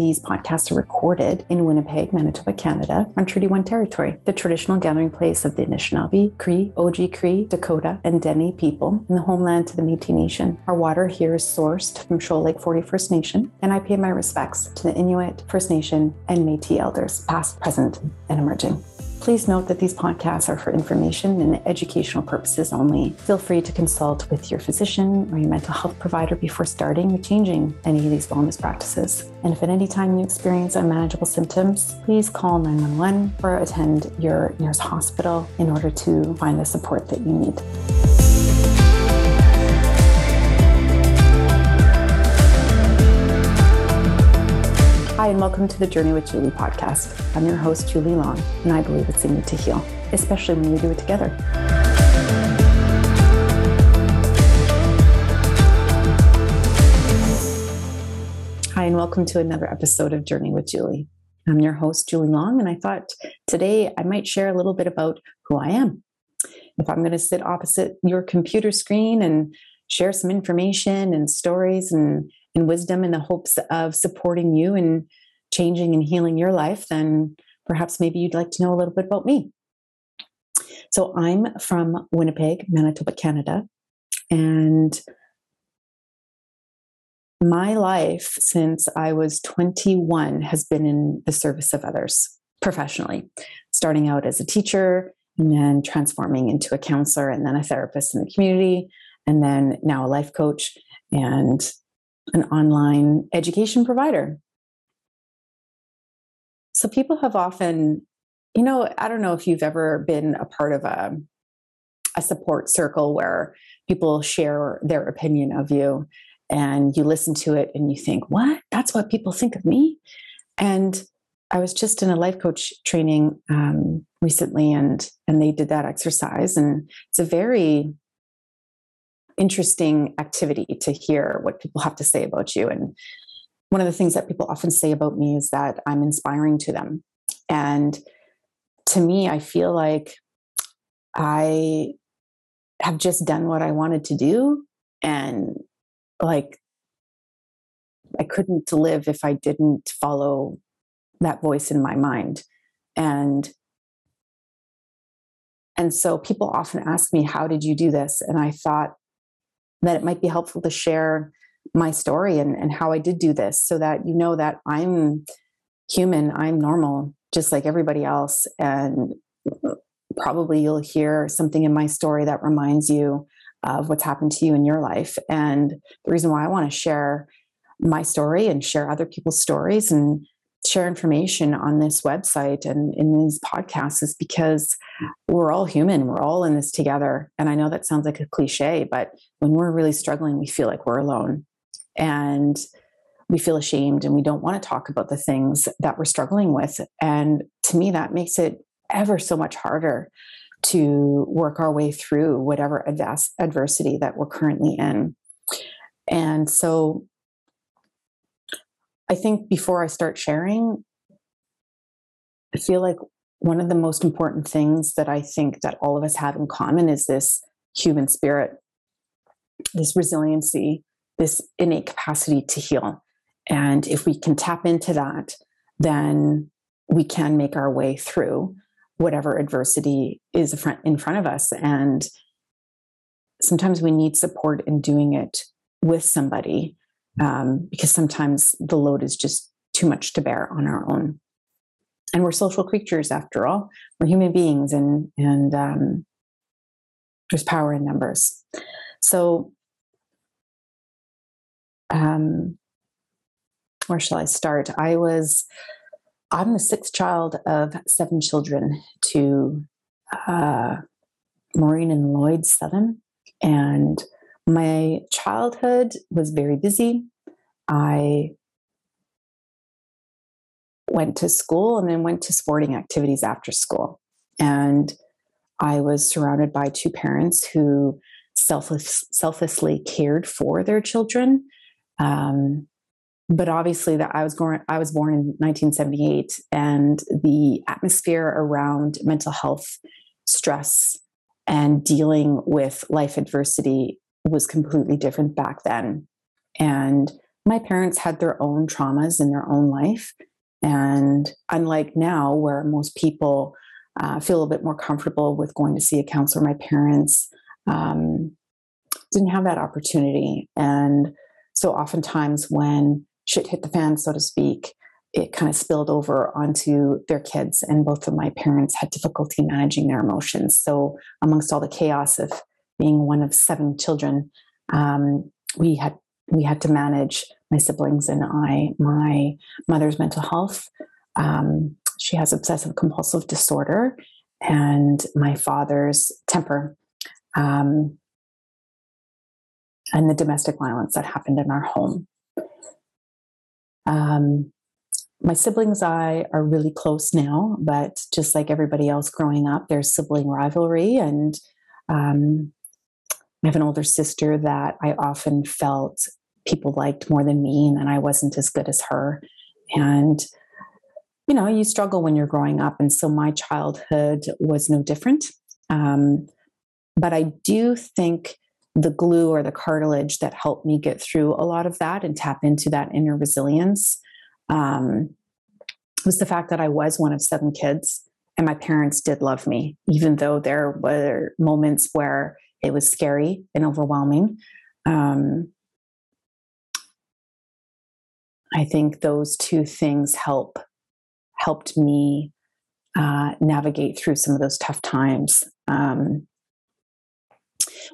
these podcasts are recorded in Winnipeg, Manitoba, Canada, on Treaty 1 territory, the traditional gathering place of the Anishinaabe, Cree, Oji-Cree, Dakota, and Dene people in the homeland to the Métis Nation. Our water here is sourced from Shoal Lake 40 First Nation, and I pay my respects to the Inuit, First Nation, and Métis elders, past, present, and emerging. Please note that these podcasts are for information and educational purposes only. Feel free to consult with your physician or your mental health provider before starting or changing any of these wellness practices. And if at any time you experience unmanageable symptoms, please call 911 or attend your nearest hospital in order to find the support that you need. Hi, and welcome to the Journey with Julie podcast. I'm your host, Julie Long, and I believe it's in you to heal, especially when we do it together. Hi, and welcome to another episode of Journey with Julie. I'm your host, Julie Long, and I thought today I might share a little bit about who I am. If I'm going to sit opposite your computer screen and share some information and stories and and wisdom in the hopes of supporting you and changing and healing your life, then perhaps maybe you'd like to know a little bit about me. So I'm from Winnipeg, Manitoba, Canada. And my life since I was 21 has been in the service of others professionally, starting out as a teacher and then transforming into a counselor and then a therapist in the community, and then now a life coach and an online education provider. So people have often, you know, I don't know if you've ever been a part of a, a support circle where people share their opinion of you and you listen to it and you think, what? That's what people think of me? And I was just in a life coach training um, recently, and and they did that exercise, and it's a very interesting activity to hear what people have to say about you. And one of the things that people often say about me is that I'm inspiring to them. And to me, I feel like I have just done what I wanted to do. And like, I couldn't live if I didn't follow that voice in my mind. And and so people often ask me, How did you do this? And I thought, that it might be helpful to share my story and, and how I did do this so that you know that I'm human, I'm normal, just like everybody else. And probably you'll hear something in my story that reminds you of what's happened to you in your life. And the reason why I want to share my story and share other people's stories and share information on this website and in these podcasts is because we're all human. We're all in this together. And I know that sounds like a cliche, but when we're really struggling, we feel like we're alone and we feel ashamed and we don't want to talk about the things that we're struggling with. And to me, that makes it ever so much harder to work our way through whatever adversity that we're currently in. And so I think before I start sharing, I feel like one of the most important things that I think that all of us have in common is this human spirit, this resiliency, this innate capacity to heal. And if we can tap into that, then we can make our way through whatever adversity is in front of us. And sometimes we need support in doing it with somebody um, because sometimes the load is just too much to bear on our own. And we're social creatures after all. We're human beings, and and um, there's power in numbers. So, um, where shall I start? I was I'm the sixth child of seven children to uh, Maureen and Lloyd Southern, and my childhood was very busy. I went to school and then went to sporting activities after school. And I was surrounded by two parents who selfless, selflessly cared for their children. Um, but obviously, that I was born. I was born in 1978, and the atmosphere around mental health, stress, and dealing with life adversity was completely different back then. And my parents had their own traumas in their own life. And unlike now, where most people uh, feel a bit more comfortable with going to see a counselor, my parents um, didn't have that opportunity. And so oftentimes when shit hit the fan, so to speak, it kind of spilled over onto their kids. And both of my parents had difficulty managing their emotions. So, amongst all the chaos of being one of seven children, um, we had we had to manage my siblings and I, my mother's mental health. Um, she has obsessive compulsive disorder, and my father's temper, um, and the domestic violence that happened in our home. Um, my siblings and I are really close now, but just like everybody else growing up, there's sibling rivalry. And um, I have an older sister that I often felt people liked more than me, and I wasn't as good as her. And, you know, you struggle when you're growing up. And so my childhood was no different. Um, but I do think the glue or the cartilage that helped me get through a lot of that and tap into that inner resilience um, was the fact that I was one of seven kids and my parents did love me, even though there were moments where it was scary and overwhelming. Um, I think those two things help helped me uh, navigate through some of those tough times. Um,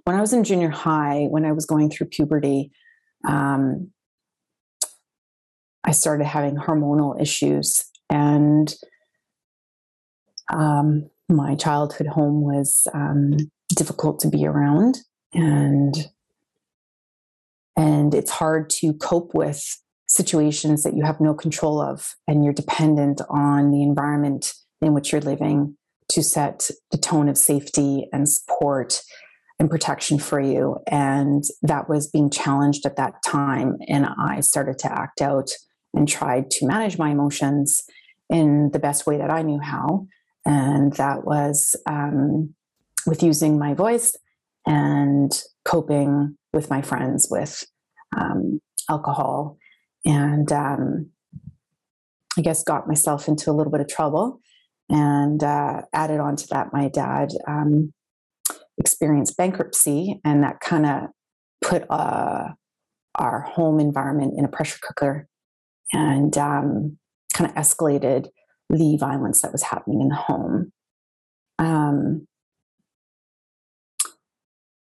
when I was in junior high, when I was going through puberty, um, I started having hormonal issues, and um, my childhood home was um, difficult to be around, and and it's hard to cope with situations that you have no control of, and you're dependent on the environment in which you're living to set the tone of safety and support and protection for you. And that was being challenged at that time. And I started to act out and tried to manage my emotions in the best way that I knew how. And that was um, with using my voice and coping with my friends with um, alcohol. And um, I guess got myself into a little bit of trouble and uh, added on to that my dad um, experienced bankruptcy, and that kind of put uh, our home environment in a pressure cooker and um, kind of escalated the violence that was happening in the home.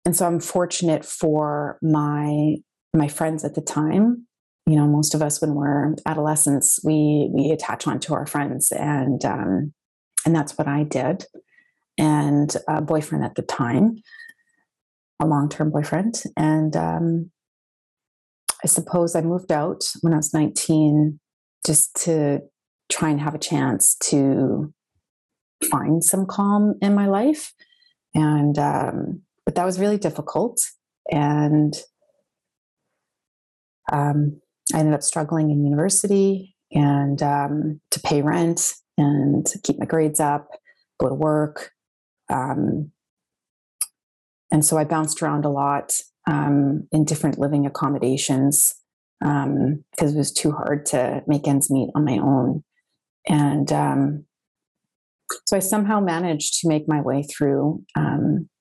And so I'm fortunate for my my friends at the time. You know, most of us when we're adolescents, we we attach onto our friends, and um, and that's what I did and a boyfriend at the time, a long term boyfriend. And um, I suppose I moved out when I was 19 just to try and have a chance to find some calm in my life. And, um, but that was really difficult. And um, I ended up struggling in university and um, to pay rent and keep my grades up, go to work, um, and so I bounced around a lot um, in different living accommodations because um, it was too hard to make ends meet on my own. And um, so I somehow managed to make my way through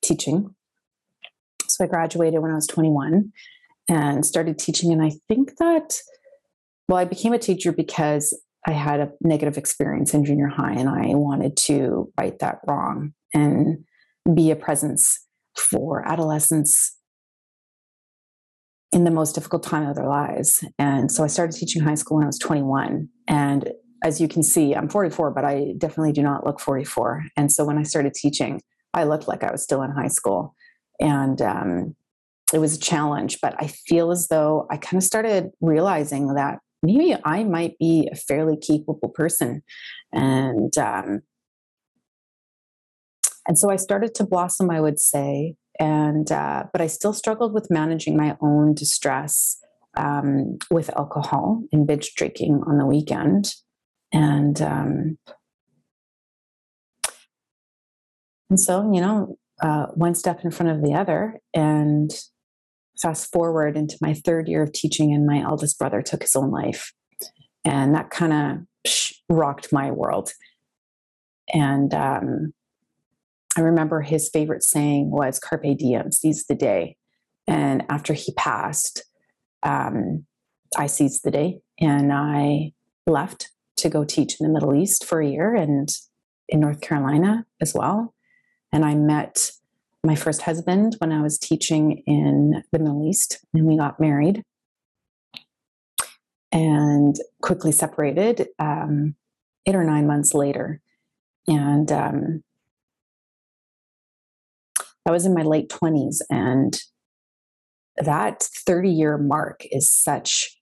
teaching. So I graduated when I was 21 and started teaching. And I think that, well, I became a teacher because I had a negative experience in junior high and I wanted to right that wrong and be a presence for adolescents in the most difficult time of their lives. And so I started teaching high school when I was 21. And as you can see, I'm 44, but I definitely do not look 44. And so when I started teaching, I looked like I was still in high school. And um, it was a challenge, but I feel as though I kind of started realizing that maybe I might be a fairly capable person. And um, and so I started to blossom, I would say. And, uh, but I still struggled with managing my own distress um, with alcohol and binge drinking on the weekend. And, um, and so, you know, uh, one step in front of the other. And fast forward into my third year of teaching, and my eldest brother took his own life. And that kind of rocked my world. And um, I remember his favorite saying was Carpe diem, seize the day. And after he passed, um, I seized the day and I left to go teach in the Middle East for a year and in North Carolina as well. And I met my first husband when I was teaching in the Middle East, and we got married and quickly separated um, eight or nine months later. And um, I was in my late 20s, and that 30 year mark is such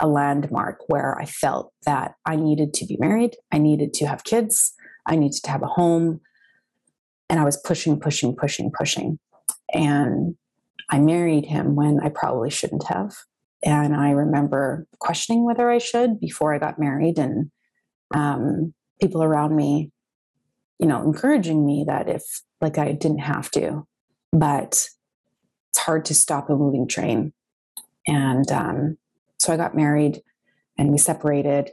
a landmark where I felt that I needed to be married, I needed to have kids, I needed to have a home. And I was pushing, pushing, pushing, pushing. And I married him when I probably shouldn't have. And I remember questioning whether I should before I got married, and um, people around me, you know, encouraging me that if like I didn't have to, but it's hard to stop a moving train. And um, so I got married and we separated.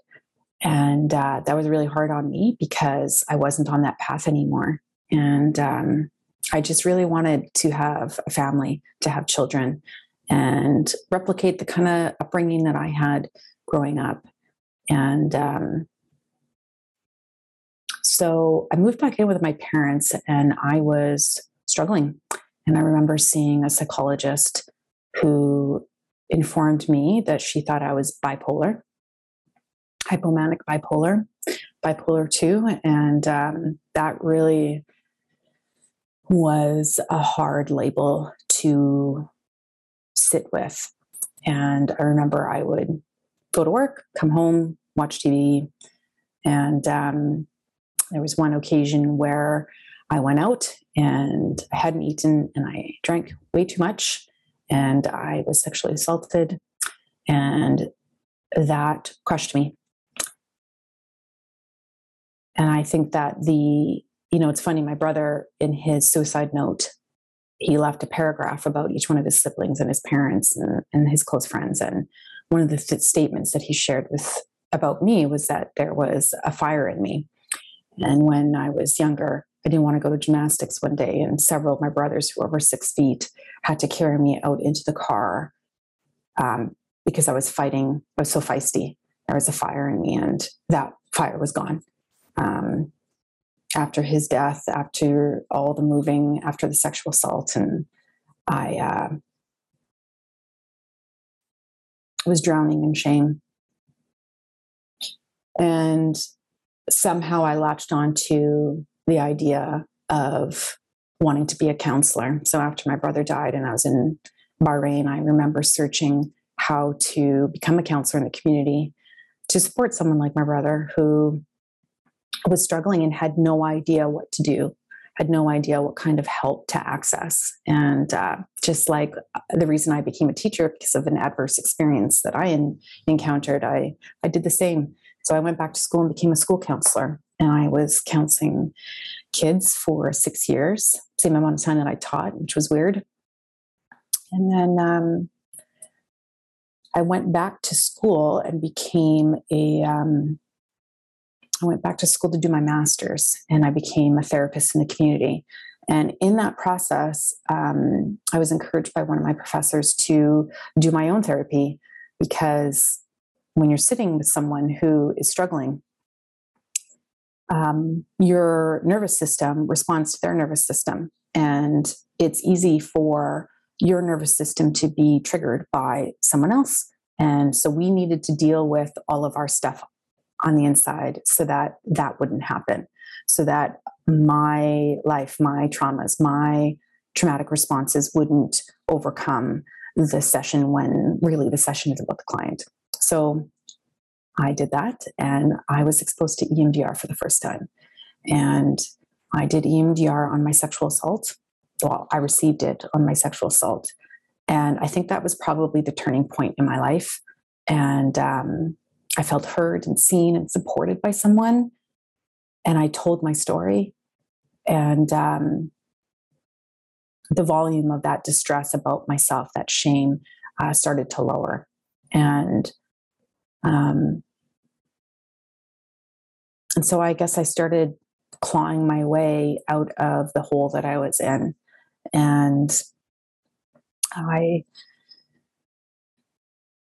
And uh, that was really hard on me because I wasn't on that path anymore. And um, I just really wanted to have a family, to have children, and replicate the kind of upbringing that I had growing up. And um, so I moved back in with my parents, and I was struggling. And I remember seeing a psychologist who informed me that she thought I was bipolar, hypomanic bipolar, bipolar 2. And um, that really was a hard label to sit with. And I remember I would go to work, come home, watch TV. And um, there was one occasion where I went out and I hadn't eaten and I drank way too much and I was sexually assaulted. And that crushed me. And I think that the, you know, it's funny, my brother in his suicide note, he left a paragraph about each one of his siblings and his parents and, and his close friends. And one of the th- statements that he shared with about me was that there was a fire in me. And when I was younger, I didn't want to go to gymnastics one day, and several of my brothers who were over six feet had to carry me out into the car um, because I was fighting. I was so feisty. There was a fire in me, and that fire was gone. Um, after his death, after all the moving, after the sexual assault, and I uh, was drowning in shame. And somehow I latched on to the idea of wanting to be a counselor. So after my brother died and I was in Bahrain, I remember searching how to become a counselor in the community to support someone like my brother who was struggling and had no idea what to do, had no idea what kind of help to access. And uh, just like the reason I became a teacher because of an adverse experience that I in, encountered, I, I did the same. So I went back to school and became a school counselor and I was counseling kids for six years, same amount of time that I taught, which was weird. And then um, I went back to school and became a. Um, I went back to school to do my master's, and I became a therapist in the community. And in that process, um, I was encouraged by one of my professors to do my own therapy because when you're sitting with someone who is struggling um, your nervous system responds to their nervous system. And it's easy for your nervous system to be triggered by someone else. And so we needed to deal with all of our stuff on the inside so that that wouldn't happen. So that my life, my traumas, my traumatic responses wouldn't overcome the session when really the session is about the client. So I did that and I was exposed to EMDR for the first time. And I did EMDR on my sexual assault. Well, I received it on my sexual assault. And I think that was probably the turning point in my life. And um, I felt heard and seen and supported by someone. And I told my story. And um, the volume of that distress about myself, that shame, uh, started to lower. And um, and so I guess I started clawing my way out of the hole that I was in. And I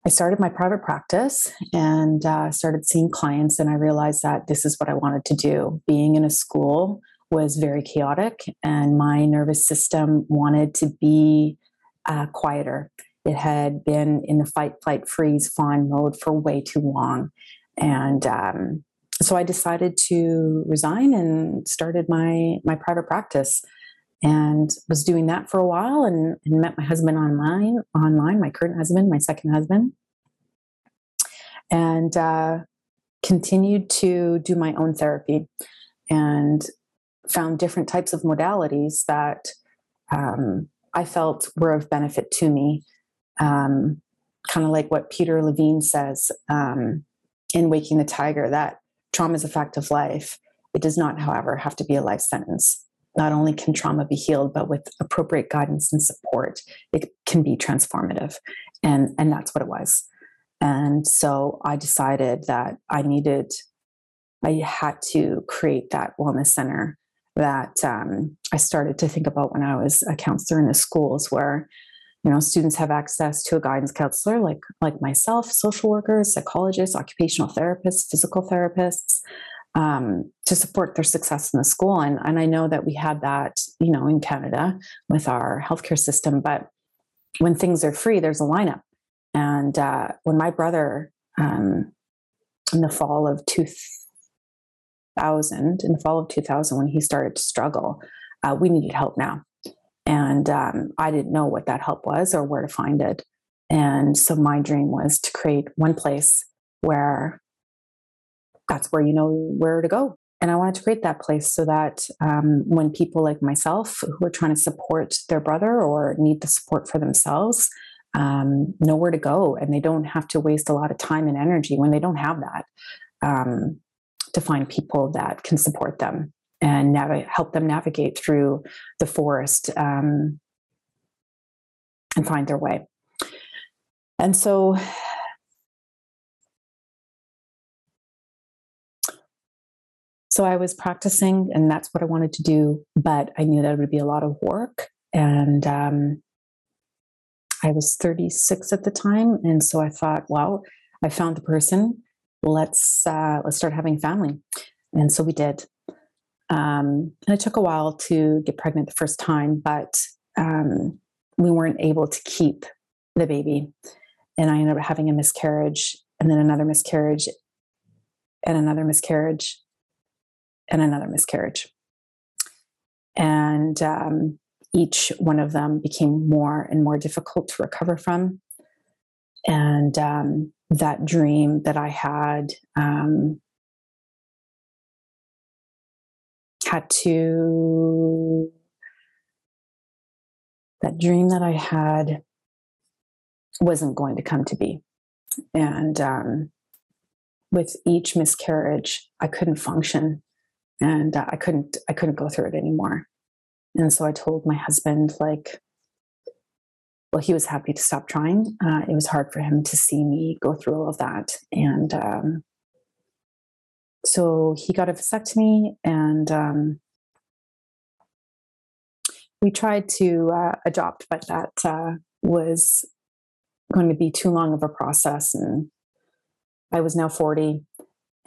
I started my private practice and uh, started seeing clients, and I realized that this is what I wanted to do. Being in a school was very chaotic, and my nervous system wanted to be uh, quieter. It had been in the fight, flight, freeze, fawn mode for way too long. And um, so I decided to resign and started my, my private practice and was doing that for a while and, and met my husband online, online, my current husband, my second husband, and uh, continued to do my own therapy and found different types of modalities that um, I felt were of benefit to me um, kind of like what Peter Levine says um, in Waking the Tiger that trauma is a fact of life. It does not, however, have to be a life sentence. Not only can trauma be healed, but with appropriate guidance and support, it can be transformative. And, and that's what it was. And so I decided that I needed, I had to create that wellness center that um, I started to think about when I was a counselor in the schools, where you know students have access to a guidance counselor like like myself social workers psychologists occupational therapists physical therapists um, to support their success in the school. And, and i know that we had that you know in canada with our healthcare system but when things are free there's a lineup. And uh, when my brother um, in the fall of 2000 in the fall of 2000 when he started to struggle uh, we needed help now. And um, I didn't know what that help was or where to find it. And so my dream was to create one place where that's where you know where to go. And I wanted to create that place so that um, when people like myself who are trying to support their brother or need the support for themselves um, know where to go and they don't have to waste a lot of time and energy when they don't have that um, to find people that can support them and nav- help them navigate through the forest um, and find their way. And so, so I was practicing, and that's what I wanted to do. But I knew that it would be a lot of work, and um, I was 36 at the time, and so I thought, well, I found the person. Let's uh, let's start having family, and so we did. Um, and it took a while to get pregnant the first time, but um, we weren't able to keep the baby. And I ended up having a miscarriage, and then another miscarriage, and another miscarriage, and another miscarriage. And um, each one of them became more and more difficult to recover from. And um, that dream that I had um, had to that dream that I had wasn't going to come to be. And um, with each miscarriage, I couldn't function, and uh, I couldn't I couldn't go through it anymore. And so I told my husband, like, well, he was happy to stop trying. Uh, it was hard for him to see me go through all of that, and um, so he got a vasectomy and um, we tried to uh, adopt, but that uh, was going to be too long of a process. And I was now 40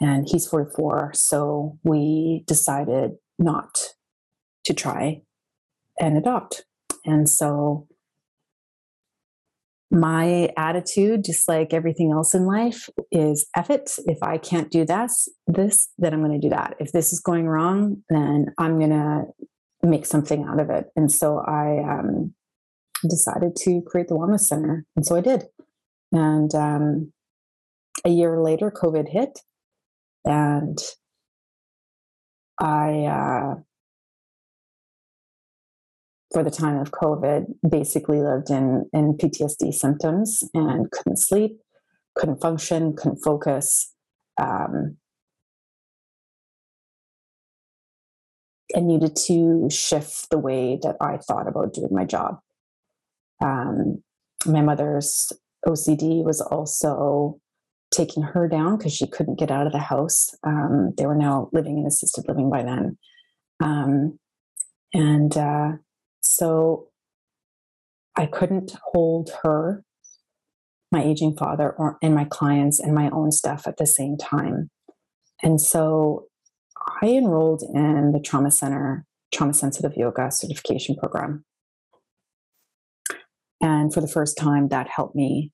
and he's 44. So we decided not to try and adopt. And so my attitude, just like everything else in life, is F it. If I can't do this, this, then I'm going to do that. If this is going wrong, then I'm going to make something out of it. And so I um, decided to create the Wellness Center. And so I did. And um, a year later, COVID hit. And I uh, for the time of COVID, basically lived in, in PTSD symptoms and couldn't sleep, couldn't function, couldn't focus. Um, I needed to shift the way that I thought about doing my job. Um, my mother's OCD was also taking her down because she couldn't get out of the house. Um, they were now living in assisted living by then. Um, and uh, so I couldn't hold her, my aging father, or, and my clients and my own stuff at the same time. And so I enrolled in the Trauma Center Trauma Sensitive Yoga Certification Program. And for the first time, that helped me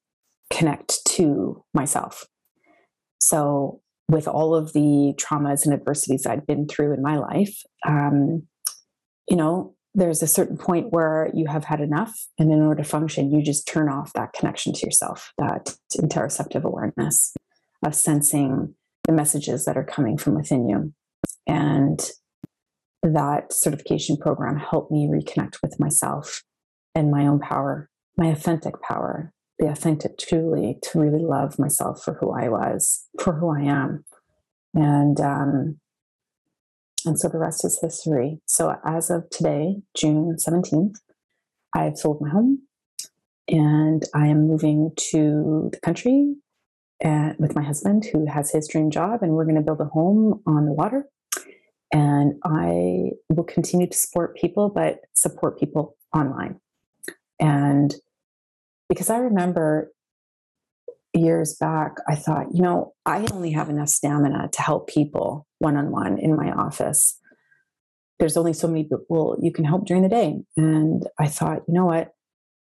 connect to myself. So, with all of the traumas and adversities I'd been through in my life, um, you know, there's a certain point where you have had enough. And in order to function, you just turn off that connection to yourself, that interoceptive awareness of sensing the messages that are coming from within you. And that certification program helped me reconnect with myself and my own power, my authentic power, the authentic truly to really love myself for who I was, for who I am. And um, and so the rest is history. So as of today, June 17th, I've sold my home and I am moving to the country uh, with my husband who has his dream job and we're going to build a home on the water and I will continue to support people, but support people online. And because I remember years back, I thought, you know, I only have enough stamina to help people one on one in my office. There's only so many people you can help during the day. And I thought, you know what?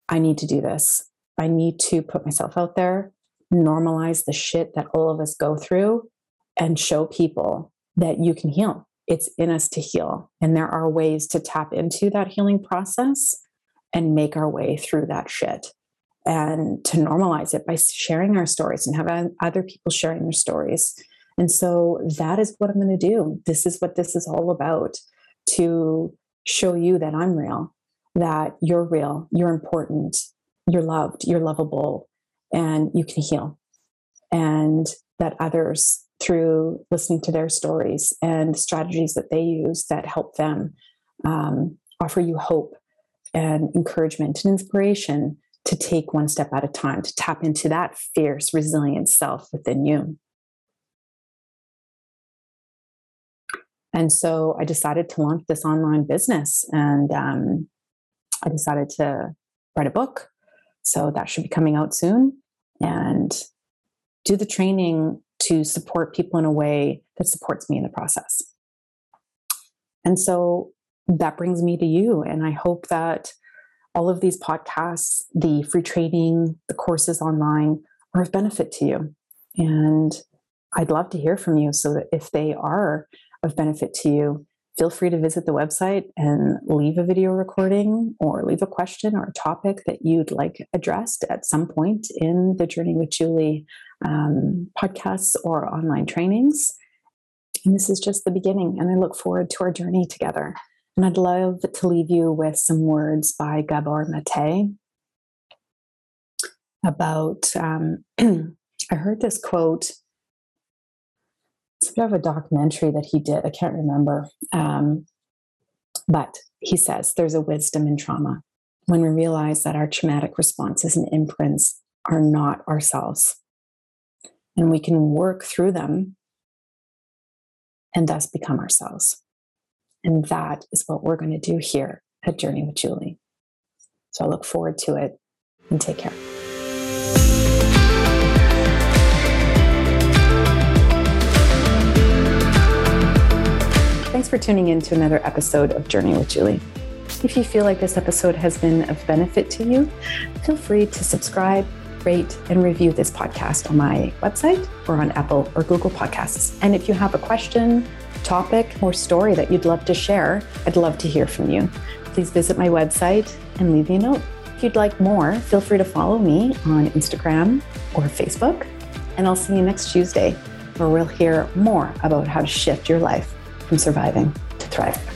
I need to do this. I need to put myself out there, normalize the shit that all of us go through, and show people that you can heal it's in us to heal. And there are ways to tap into that healing process and make our way through that shit and to normalize it by sharing our stories and have other people sharing their stories. And so that is what I'm going to do. This is what this is all about to show you that I'm real, that you're real, you're important, you're loved, you're lovable, and you can heal. And that others through listening to their stories and strategies that they use that help them um, offer you hope and encouragement and inspiration to take one step at a time, to tap into that fierce, resilient self within you. And so I decided to launch this online business and um, I decided to write a book. So that should be coming out soon and do the training to support people in a way that supports me in the process. And so that brings me to you. And I hope that all of these podcasts, the free training, the courses online are of benefit to you. And I'd love to hear from you so that if they are of benefit to you, feel free to visit the website and leave a video recording or leave a question or a topic that you'd like addressed at some point in the Journey with Julie um, podcasts or online trainings. And this is just the beginning, and I look forward to our journey together. And I'd love to leave you with some words by Gabor Mate about. Um, I heard this quote It's a bit of a documentary that he did. I can't remember. Um, but he says there's a wisdom in trauma when we realize that our traumatic responses and imprints are not ourselves. And we can work through them and thus become ourselves. And that is what we're going to do here at Journey with Julie. So I look forward to it and take care. Thanks for tuning in to another episode of Journey with Julie. If you feel like this episode has been of benefit to you, feel free to subscribe, rate, and review this podcast on my website or on Apple or Google Podcasts. And if you have a question, topic, or story that you'd love to share, I'd love to hear from you. Please visit my website and leave me a note. If you'd like more, feel free to follow me on Instagram or Facebook. And I'll see you next Tuesday, where we'll hear more about how to shift your life from surviving to thriving.